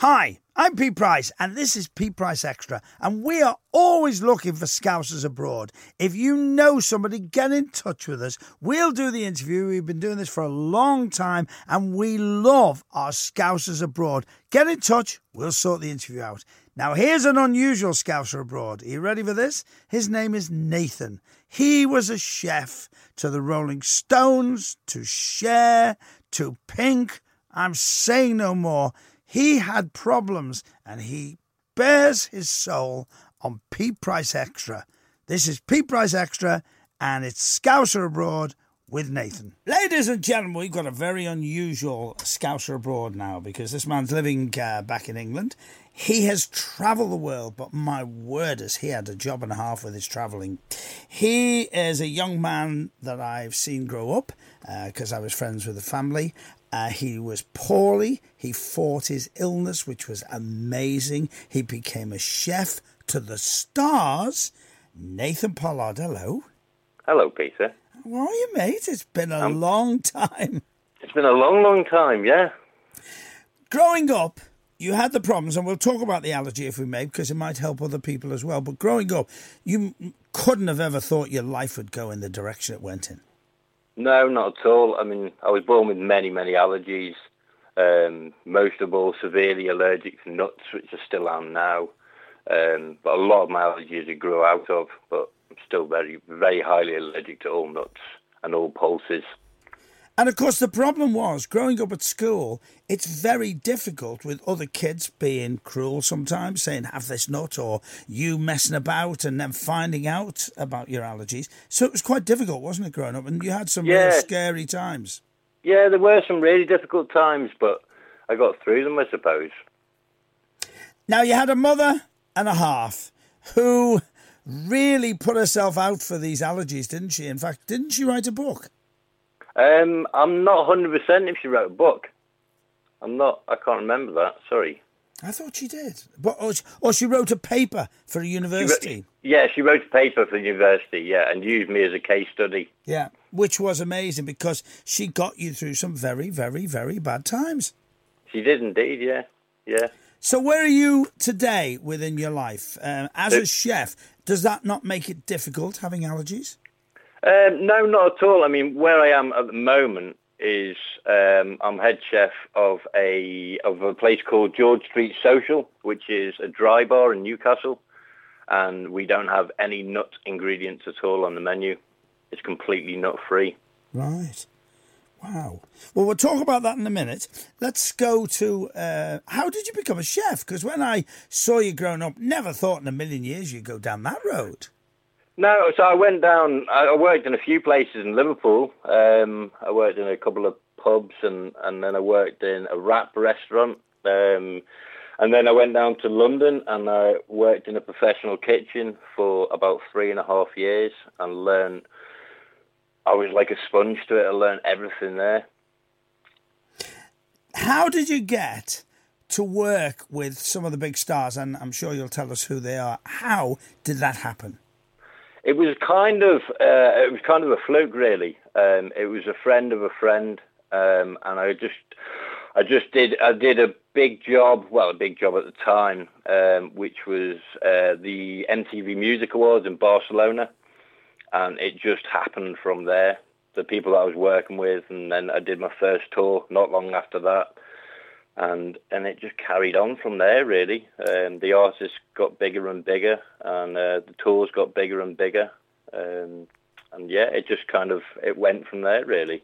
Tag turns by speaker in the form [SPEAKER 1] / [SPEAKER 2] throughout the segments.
[SPEAKER 1] Hi, I'm Pete Price, and this is Pete Price Extra, and we are always looking for Scousers abroad. If you know somebody, get in touch with us. We'll do the interview. We've been doing this for a long time, and we love our Scousers abroad. Get in touch, we'll sort the interview out. Now, here's an unusual Scouser abroad. Are you ready for this? His name is Nathan. He was a chef to the Rolling Stones, to Cher, to Pink. I'm saying no more. He had problems and he bares his soul on Pete Price Extra. This is Pete Price Extra and it's Scouser Abroad with Nathan. Ladies and gentlemen, we've got a very unusual Scouser Abroad now because this man's living uh, back in England. He has travelled the world, but my word, has he had a job and a half with his travelling. He is a young man that I've seen grow up because uh, I was friends with the family. Uh, he was poorly. He fought his illness, which was amazing. He became a chef to the stars. Nathan Pollard, hello.
[SPEAKER 2] Hello, Peter.
[SPEAKER 1] How are you, mate? It's been a um, long time.
[SPEAKER 2] It's been a long, long time, yeah.
[SPEAKER 1] Growing up, you had the problems, and we'll talk about the allergy if we may, because it might help other people as well. But growing up, you couldn't have ever thought your life would go in the direction it went in.
[SPEAKER 2] No, not at all. I mean, I was born with many, many allergies. Um, most of all, severely allergic to nuts, which I still am now. Um, but a lot of my allergies I grew out of, but I'm still very, very highly allergic to all nuts and all pulses.
[SPEAKER 1] And of course, the problem was growing up at school, it's very difficult with other kids being cruel sometimes, saying, have this nut, or you messing about and then finding out about your allergies. So it was quite difficult, wasn't it, growing up? And you had some yeah. real scary times.
[SPEAKER 2] Yeah, there were some really difficult times, but I got through them, I suppose.
[SPEAKER 1] Now, you had a mother and a half who really put herself out for these allergies, didn't she? In fact, didn't she write a book?
[SPEAKER 2] Um, I'm not 100% if she wrote a book. I'm not, I can't remember that, sorry.
[SPEAKER 1] I thought she did. But, or, or she wrote a paper for a university. She wrote,
[SPEAKER 2] yeah, she wrote a paper for the university, yeah, and used me as a case study.
[SPEAKER 1] Yeah, which was amazing because she got you through some very, very, very bad times.
[SPEAKER 2] She did indeed, yeah, yeah.
[SPEAKER 1] So, where are you today within your life? Um, as a chef, does that not make it difficult having allergies?
[SPEAKER 2] Um, no, not at all. I mean, where I am at the moment is um, I'm head chef of a of a place called George Street Social, which is a dry bar in Newcastle, and we don't have any nut ingredients at all on the menu. It's completely nut free.
[SPEAKER 1] Right. Wow. Well, we'll talk about that in a minute. Let's go to uh, how did you become a chef? Because when I saw you growing up, never thought in a million years you'd go down that road.
[SPEAKER 2] No, so I went down. I worked in a few places in Liverpool. Um, I worked in a couple of pubs, and and then I worked in a wrap restaurant. Um, and then I went down to London and I worked in a professional kitchen for about three and a half years and learned. I was like a sponge to it. I learned everything there.
[SPEAKER 1] How did you get to work with some of the big stars? And I'm sure you'll tell us who they are. How did that happen?
[SPEAKER 2] It was kind of uh, it was kind of a fluke, really. Um, it was a friend of a friend, um, and I just I just did I did a big job, well, a big job at the time, um, which was uh, the MTV Music Awards in Barcelona, and it just happened from there. The people I was working with, and then I did my first tour not long after that and and it just carried on from there. Really, um, the artists got bigger and bigger, and uh, the tours got bigger and bigger, um, and yeah, it just kind of it went from there. Really.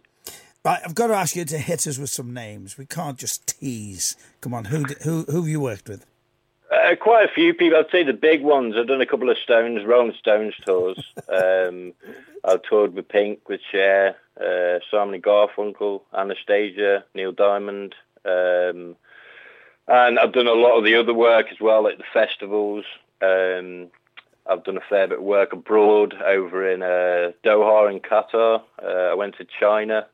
[SPEAKER 1] Right, I've got to ask you to hit us with some names. We can't just tease. Come on, who who who have you worked with?
[SPEAKER 2] Uh, quite a few people. I'd say the big ones. I've done a couple of Stones, Rolling Stones tours. um, I've toured with Pink, with Cher, uh, Simon Garfunkel, Anastacia, Neil Diamond, um, and I've done a lot of the other work as well, like the festivals. Um, I've done a fair bit of work abroad over in uh, Doha in Qatar. Uh, I went to China.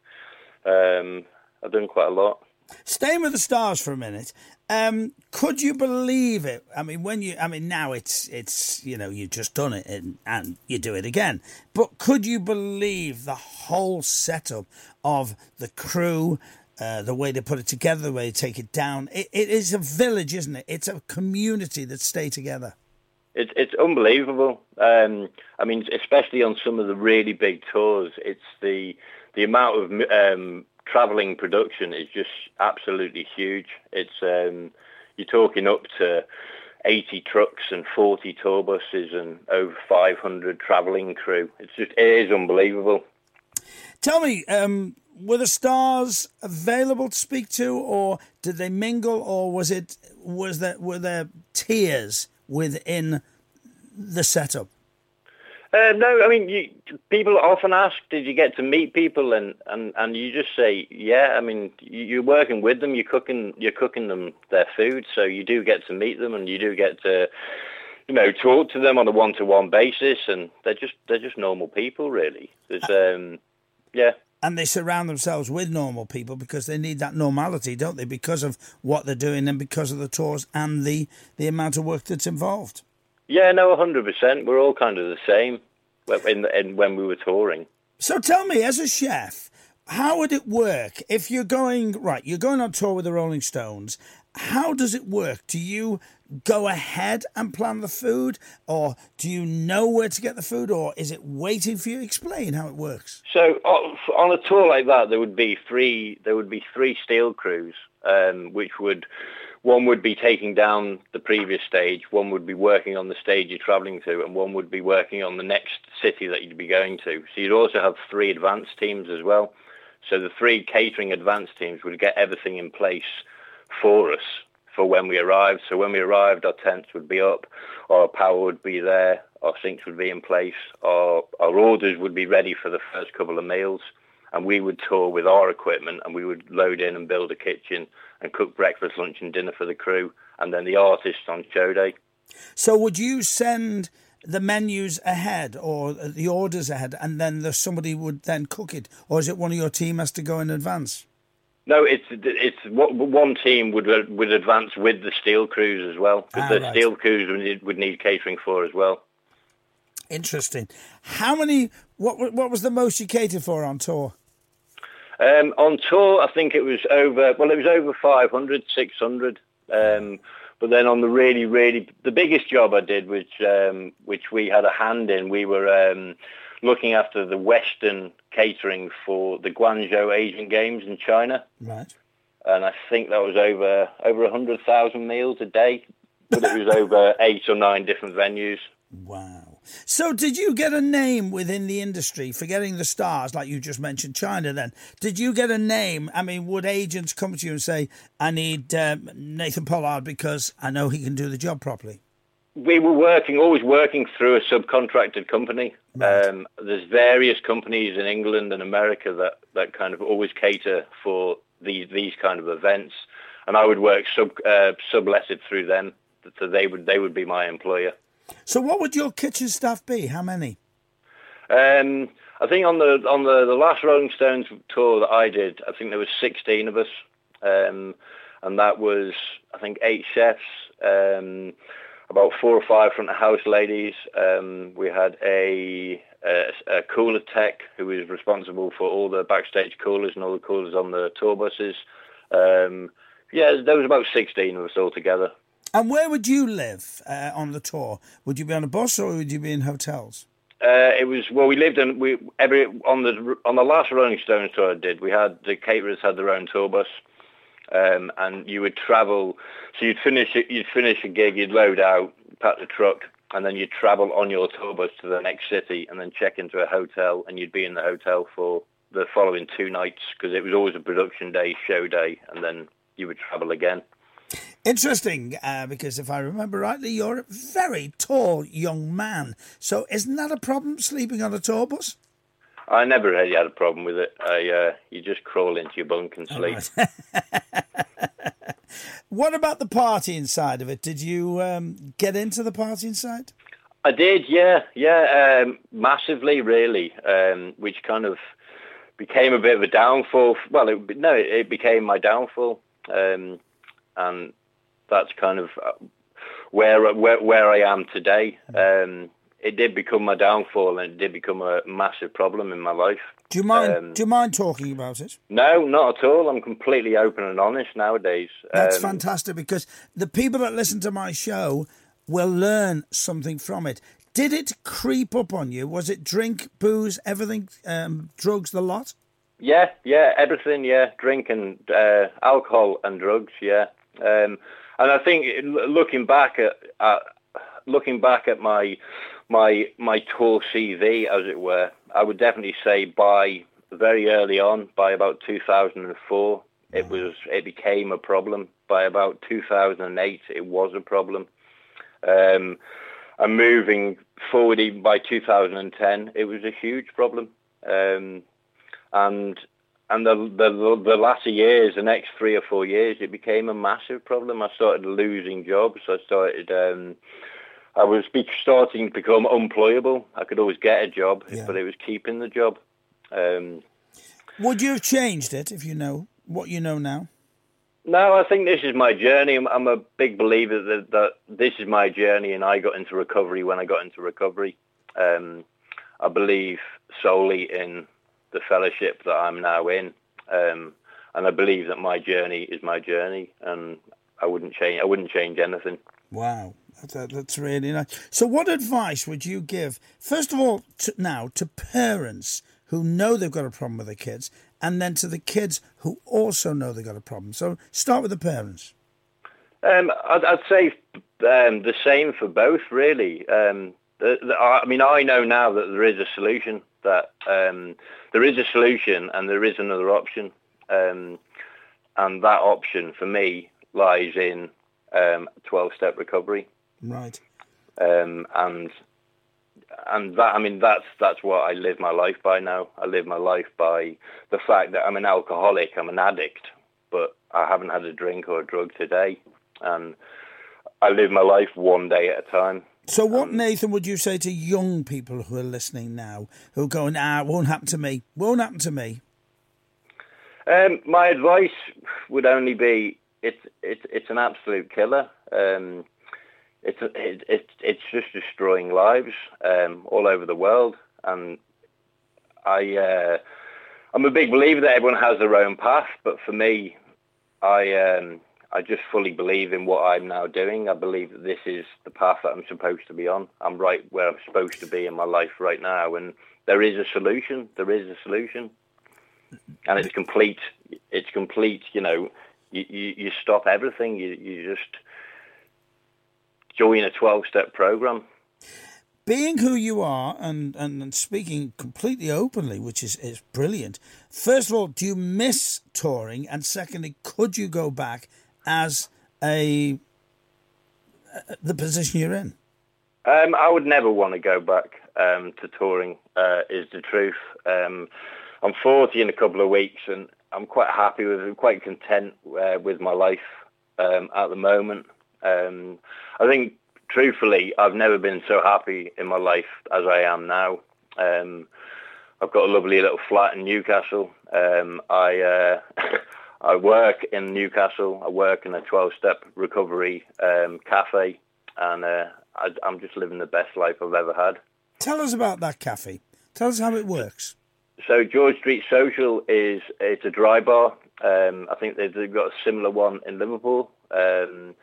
[SPEAKER 2] Um, I've done quite a lot.
[SPEAKER 1] Staying with the stars for a minute, um, could you believe it? I mean, when you, I mean, now it's it's you know you've just done it and, and you do it again. But could you believe the whole setup of the crew, uh, the way they put it together, the way they take it down. It, it is a village, isn't it? It's a community that stay together.
[SPEAKER 2] It's it's unbelievable. Um, I mean, especially on some of the really big tours, it's the the amount of um, traveling production is just absolutely huge. It's um, you're talking up to 80 trucks and 40 tour buses and over 500 traveling crew. It's just it is unbelievable.
[SPEAKER 1] Tell me, um, were the stars available to speak to, or did they mingle, or was it was there were there tiers within the setup?
[SPEAKER 2] Uh, no, I mean, you, people often ask, "Did you get to meet people?" And, and, and you just say, "Yeah." I mean, you're working with them, you're cooking, you're cooking them their food, so you do get to meet them, and you do get to, you know, talk to them on a one-to-one basis, and they're just they're just normal people, really. There's, um, yeah.
[SPEAKER 1] And they surround themselves with normal people because they need that normality, don't they? Because of what they're doing and because of the tours and the the amount of work that's involved.
[SPEAKER 2] Yeah, no, hundred percent. We're all kind of the same in, in when we were touring.
[SPEAKER 1] So tell me, as a chef, how would it work if you're going right? You're going on tour with the Rolling Stones. How does it work? Do you go ahead and plan the food, or do you know where to get the food, or is it waiting for you? Explain how it works.
[SPEAKER 2] So on a tour like that, there would be three. There would be three steel crews, um, which would one would be taking down the previous stage, one would be working on the stage you're travelling to, and one would be working on the next city that you'd be going to. So you'd also have three advanced teams as well. So the three catering advanced teams would get everything in place for us for when we arrived. So when we arrived, our tents would be up, our power would be there, our sinks would be in place, our, our orders would be ready for the first couple of meals and we would tour with our equipment and we would load in and build a kitchen and cook breakfast, lunch and dinner for the crew and then the artists on show day.
[SPEAKER 1] So would you send the menus ahead or the orders ahead and then the, somebody would then cook it or is it one of your team has to go in advance?
[SPEAKER 2] No, it's it's one team would would advance with the steel crews as well ah, the right. steel crews would need, would need catering for as well.
[SPEAKER 1] Interesting. How many? What what was the most you catered for on tour?
[SPEAKER 2] Um, on tour, I think it was over. Well, it was over 500, 600. Um, but then on the really, really, the biggest job I did, which um, which we had a hand in, we were um, looking after the Western catering for the Guangzhou Asian Games in China.
[SPEAKER 1] Right.
[SPEAKER 2] And I think that was over over hundred thousand meals a day, but it was over eight or nine different venues.
[SPEAKER 1] Wow. So, did you get a name within the industry, forgetting the stars, like you just mentioned China then? Did you get a name? I mean, would agents come to you and say, I need um, Nathan Pollard because I know he can do the job properly?
[SPEAKER 2] We were working, always working through a subcontracted company. Right. Um, there's various companies in England and America that, that kind of always cater for these, these kind of events. And I would work sub, uh, subletted through them. So they would, they would be my employer.
[SPEAKER 1] So, what would your kitchen staff be? How many?
[SPEAKER 2] Um, I think on the on the, the last Rolling Stones tour that I did, I think there was 16 of us, um, and that was I think eight chefs, um, about four or five front of house ladies. Um, we had a, a, a, cooler tech who was responsible for all the backstage coolers and all the coolers on the tour buses. Um, yeah, there was about 16 of us all together.
[SPEAKER 1] And where would you live uh, on the tour? Would you be on a bus or would you be in hotels?
[SPEAKER 2] Uh, it was well. We lived in we every on the on the last Rolling Stones tour I did. We had the caterers had their own tour bus, um, and you would travel. So you'd finish you'd finish a gig, you'd load out, pack the truck, and then you'd travel on your tour bus to the next city, and then check into a hotel, and you'd be in the hotel for the following two nights because it was always a production day, show day, and then you would travel again.
[SPEAKER 1] Interesting, uh, because if I remember rightly, you're a very tall young man. So isn't that a problem sleeping on a tour bus?
[SPEAKER 2] I never really had a problem with it. I, uh, you just crawl into your bunk and sleep. Right.
[SPEAKER 1] what about the party inside of it? Did you um, get into the party inside?
[SPEAKER 2] I did, yeah, yeah, um, massively, really, um, which kind of became a bit of a downfall. Well, it, no, it became my downfall. Um, and that's kind of uh, where where, where I am today. Um, it did become my downfall, and it did become a massive problem in my life.
[SPEAKER 1] Do you mind? Um, do you mind talking about it?
[SPEAKER 2] No, not at all. I'm completely open and honest nowadays.
[SPEAKER 1] That's um, fantastic because the people that listen to my show will learn something from it. Did it creep up on you? Was it drink, booze, everything, um, drugs, the lot?
[SPEAKER 2] Yeah, yeah, everything. Yeah, drink and uh, alcohol and drugs. Yeah, um, and I think looking back at, at looking back at my my my tour CV, as it were, I would definitely say by very early on, by about 2004, it was it became a problem. By about 2008, it was a problem. Um, and moving forward, even by 2010, it was a huge problem. Um, and and the, the the latter years, the next three or four years, it became a massive problem. I started losing jobs. I started. Um, I was starting to become unemployable. I could always get a job, yeah. but it was keeping the job. Um,
[SPEAKER 1] Would you have changed it if you know what you know now?
[SPEAKER 2] No, I think this is my journey. I'm, I'm a big believer that, that, this is my journey, and I got into recovery when I got into recovery. Um, I believe solely in the fellowship that I'm now in, um, and I believe that my journey is my journey, and I wouldn't change. I wouldn't change anything.
[SPEAKER 1] Wow, that, that's really nice. So, what advice would you give, first of all, to, now to parents who know they've got a problem with their kids, and then to the kids who also know they've got a problem? So, start with the parents.
[SPEAKER 2] Um, I'd, I'd, say um, the same for both, really. Um, the, the, I mean, I know now that there is a solution. That um, there is a solution, and there is another option. Um, and that option, for me, lies in um, 12-step recovery.
[SPEAKER 1] Right.
[SPEAKER 2] Um, and and that I mean that's that's what I live my life by now. I live my life by the fact that I'm an alcoholic, I'm an addict, but I haven't had a drink or a drug today, and I live my life one day at a time.
[SPEAKER 1] So, what, um, Nathan, would you say to young people who are listening now, who are going, "Ah, it won't happen to me. Won't happen to me."
[SPEAKER 2] Um, my advice would only be it's it's it's an absolute killer. Um, it's it, it, it's just destroying lives um, all over the world, and I uh, I'm a big believer that everyone has their own path. But for me, I um, I just fully believe in what I'm now doing. I believe that this is the path that I'm supposed to be on. I'm right where I'm supposed to be in my life right now, and there is a solution. There is a solution, and it's complete. It's complete. You know, you, you, you stop everything. You, you just join a 12 step program.
[SPEAKER 1] Being who you are and, and, and speaking completely openly, which is, is brilliant. First of all, do you miss touring? And secondly, could you go back as a the position you're in?
[SPEAKER 2] Um, I would never want to go back um, to touring. Uh, is the truth. Um, I'm 40 in a couple of weeks, and I'm quite happy with it, quite content uh, with my life um, at the moment. Um, I think, truthfully, I've never been so happy in my life as I am now. Um, I've got a lovely little flat in Newcastle. Um, I uh, I work in Newcastle. I work in a 12-step recovery um, cafe, and uh, I, I'm just living the best life I've ever had.
[SPEAKER 1] Tell us about that cafe. Tell us how it works.
[SPEAKER 2] So George Street Social is it's a dry bar. Um, I think they've got a similar one in Liverpool, um,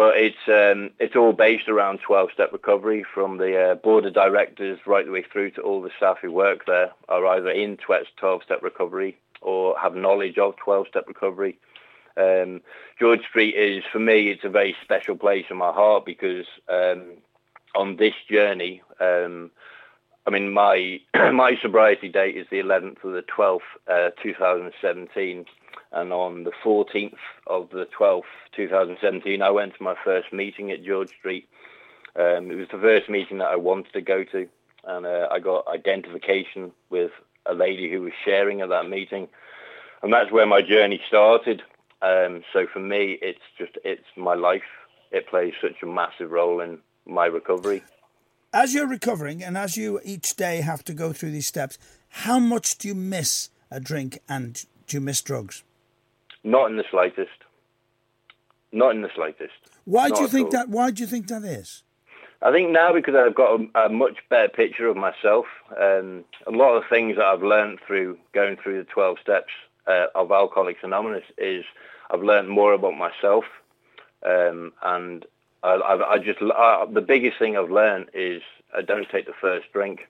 [SPEAKER 2] but it's um, it's all based around 12-step recovery. From the uh, board of directors right the way through to all the staff who work there are either in 12-step recovery or have knowledge of 12-step recovery. Um, George Street is for me it's a very special place in my heart because um, on this journey. Um, I mean, my my sobriety date is the 11th of the 12th, uh, 2017, and on the 14th of the 12th, 2017, I went to my first meeting at George Street. Um, it was the first meeting that I wanted to go to, and uh, I got identification with a lady who was sharing at that meeting, and that's where my journey started. Um, so for me, it's just it's my life. It plays such a massive role in my recovery
[SPEAKER 1] as you're recovering and as you each day have to go through these steps, how much do you miss a drink and do you miss drugs?
[SPEAKER 2] Not in the slightest. Not in the slightest.
[SPEAKER 1] Why Not do you think that? Why do you think that is?
[SPEAKER 2] I think now because I've got a, a much better picture of myself, um, a lot of things that I've learned through going through the 12 steps uh, of Alcoholics Anonymous is I've learned more about myself, um, and I, I, I just I, the biggest thing I've learned is I don't take the first drink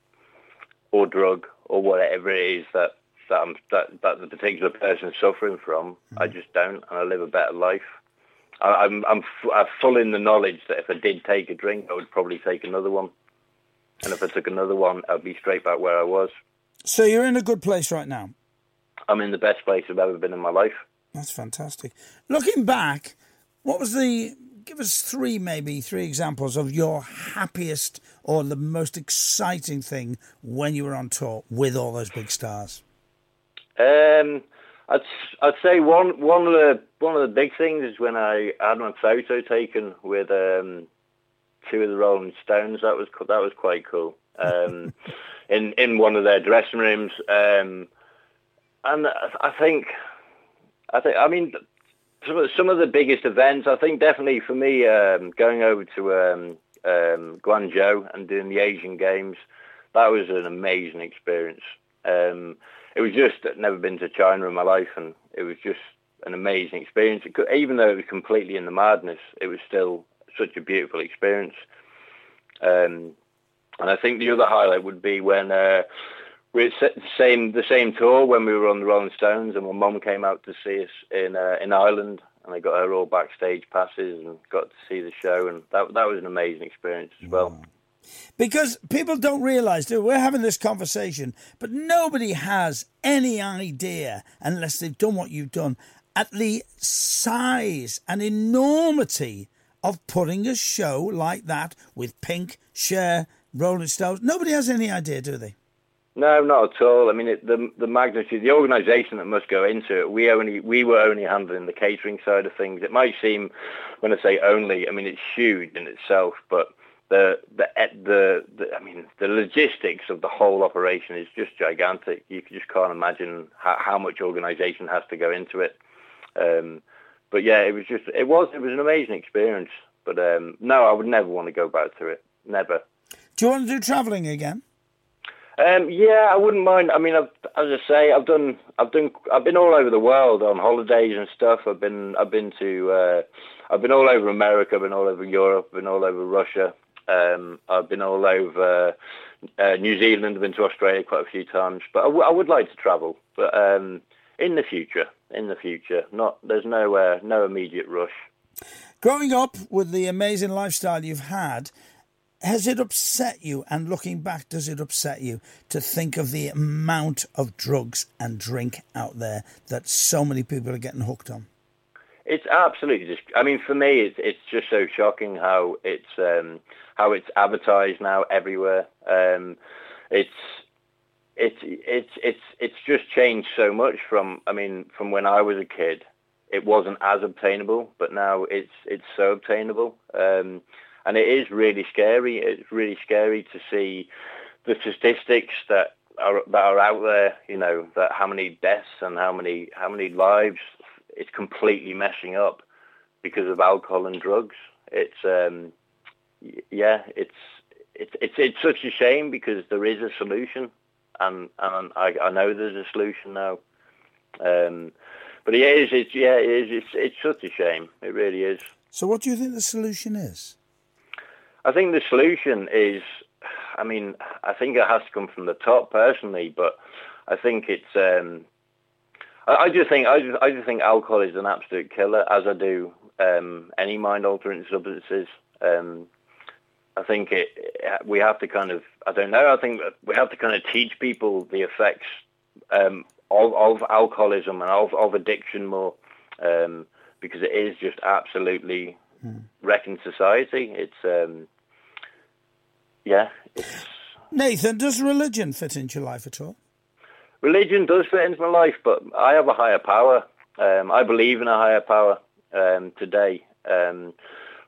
[SPEAKER 2] or drug or whatever it is that that, I'm, that, that the particular person is suffering from. Mm-hmm. I just don't, and I live a better life. I, I'm I'm I'm full in the knowledge that if I did take a drink, I would probably take another one, and if I took another one, I'd be straight back where I was.
[SPEAKER 1] So you're in a good place right now.
[SPEAKER 2] I'm in the best place I've ever been in my life.
[SPEAKER 1] That's fantastic. Looking back, what was the give us three maybe three examples of your happiest or the most exciting thing when you were on tour with all those big stars?
[SPEAKER 2] Um, I'd I'd say one one of the one of the big things is when I had my photo taken with um, two of the Rolling Stones. That was that was quite cool. Um, in in one of their dressing rooms, um, and I think I think I mean some of, some of the biggest events. I think definitely for me um, going over to um, um, Guangzhou and doing the Asian Games. That was an amazing experience. Um, it was just I'd never been to China in my life, and it was just an amazing experience. Could, even though it was completely in the madness, it was still such a beautiful experience. Um, and I think the other highlight would be when uh, we are the same the same tour when we were on the Rolling Stones, and my mum came out to see us in uh, in Ireland, and I got her all backstage passes and got to see the show, and that that was an amazing experience as well. Wow.
[SPEAKER 1] Because people don't realize that we're having this conversation, but nobody has any idea unless they've done what you've done at the size and enormity of putting a show like that with Pink, Cher, Rolling Stones. Nobody has any idea, do they?
[SPEAKER 2] No, not at all. I mean, it, the the magnitude, the organisation that must go into it. We only we were only handling the catering side of things. It might seem, when I say only, I mean it's huge in itself, but the the the, the I mean the logistics of the whole operation is just gigantic. You just can't imagine how, how much organisation has to go into it. Um, but yeah, it was just it was it was an amazing experience. But um, no, I would never want to go back to it. Never.
[SPEAKER 1] Do you want to do travelling again?
[SPEAKER 2] Um, yeah, I wouldn't mind. I mean, I've, as I say, I've done, I've done, I've been all over the world on holidays and stuff. I've been, I've been to, uh, I've been all over America, I've been all over Europe, I've been all over Russia. Um, I've been all over uh, New Zealand, I've been to Australia quite a few times. But I, w- I would like to travel, but um, in the future, in the future, not there's no, uh, no immediate rush.
[SPEAKER 1] Growing up with the amazing lifestyle you've had, has it upset you? And looking back, does it upset you to think of the amount of drugs and drink out there that so many people are getting hooked on?
[SPEAKER 2] It's absolutely just. I mean, for me, it's it's just so shocking how it's um, how it's advertised now everywhere. Um, it's it's it's it's it's just changed so much from. I mean, from when I was a kid, it wasn't as obtainable, but now it's it's so obtainable. Um, and it is really scary. It's really scary to see the statistics that are that are out there. You know that how many deaths and how many how many lives it's completely messing up because of alcohol and drugs. It's um, yeah, it's it's it's it's such a shame because there is a solution, and and I, I know there's a solution now. Um, but it is, it's yeah, it is. It's it's such a shame. It really is.
[SPEAKER 1] So, what do you think the solution is?
[SPEAKER 2] I think the solution is, I mean, I think it has to come from the top personally, but I think it's. Um, I, I just think I just, I just think alcohol is an absolute killer, as I do um, any mind-altering substances. Um, I think it, we have to kind of I don't know I think we have to kind of teach people the effects um, of, of, alcoholism and of, of addiction more um, because it is just absolutely mm. wrecking society. It's um, yeah. It's...
[SPEAKER 1] Nathan, does religion fit into your life at all?
[SPEAKER 2] Religion does fit into my life, but I have a higher power. Um, I believe in a higher power um, today. Um,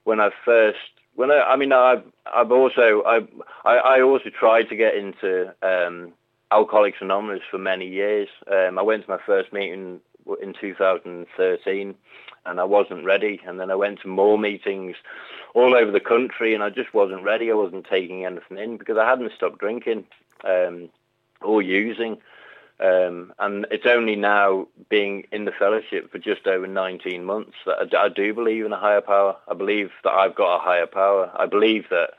[SPEAKER 2] when I first, when I, I mean, I've, I've also, I, I, I also tried to get into um, Alcoholics Anonymous for many years. Um, I went to my first meeting in 2013, and I wasn't ready. And then I went to more meetings all over the country, and I just wasn't ready. I wasn't taking anything in because I hadn't stopped drinking um, or using. Um, and it's only now being in the fellowship for just over 19 months that I, I, do believe in a higher power. I believe that I've got a higher power. I believe that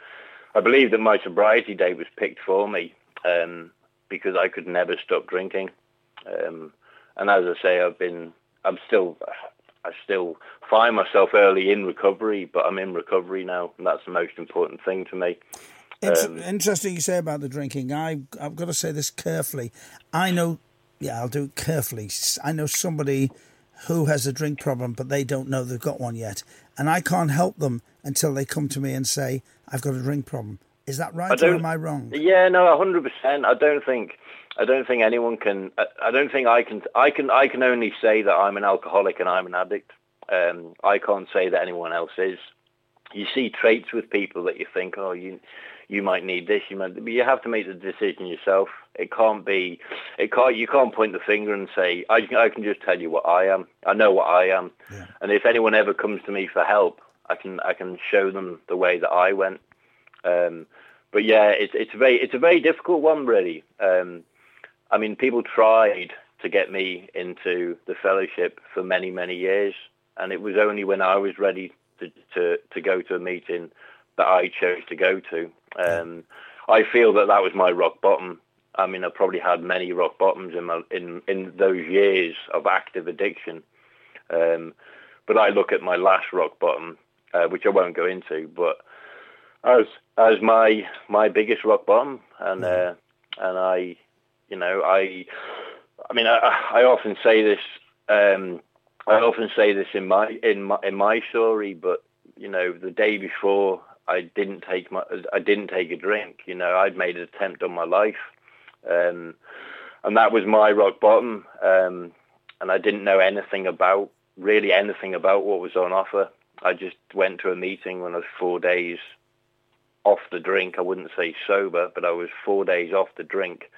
[SPEAKER 2] I believe that my sobriety date was picked for me um, because I could never stop drinking. Um, and as I say, I've been, I'm still, I still find myself early in recovery, but I'm in recovery now, and that's the most important thing to me.
[SPEAKER 1] It's um, interesting you say about the drinking. I, I've got to say this carefully. I know, yeah, I'll do it carefully. I know somebody who has a drink problem, but they don't know they've got one yet. And I can't help them until they come to me and say, I've got a drink problem. Is that right or am I wrong?
[SPEAKER 2] Yeah, no, hundred percent. I don't think I don't think anyone can. I don't think I can. I can. I can only say that I'm an alcoholic and I'm an addict. Um, I can't say that anyone else is. You see traits with people that you think, oh, you you might need this. You might, but you have to make the decision yourself. It can't be. It can't. You can't point the finger and say, I, I can just tell you what I am. I know what I am. Yeah. And if anyone ever comes to me for help, I can I can show them the way that I went. Um, but yeah, it's it's a very it's a very difficult one, really. Um, I mean, people tried to get me into the fellowship for many, many years, and it was only when I was ready to, to, to go to a meeting that I chose to go to. Um, I feel that that was my rock bottom. I mean, I probably had many rock bottoms in my, in in those years of active addiction. Um, but I look at my last rock bottom, uh, which I won't go into, but as as my my biggest rock bottom, and uh, and I you know, I, I mean, I, I often say this. Um, I often say this in my in my in my story, but you know, the day before I didn't take my I didn't take a drink. You know, I'd made an attempt on my life, um, and that was my rock bottom. Um, and I didn't know anything about really anything about what was on offer. I just went to a meeting when I was four days off the drink. I wouldn't say sober, but I was four days off the drink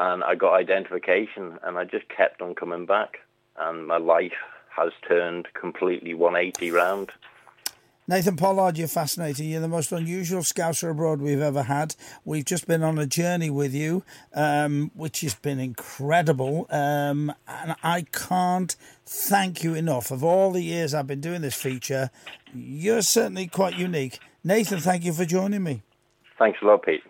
[SPEAKER 2] and I got identification, and I just kept on coming back, and my life has turned completely 180 round.
[SPEAKER 1] Nathan Pollard, you're fascinating. You're the most unusual Scouser abroad we've ever had. We've just been on a journey with you, um, which has been incredible. Um, and I can't thank you enough. Of all the years I've been doing this feature, you're certainly quite unique. Nathan, thank you for joining me.
[SPEAKER 2] Thanks a lot, Pete.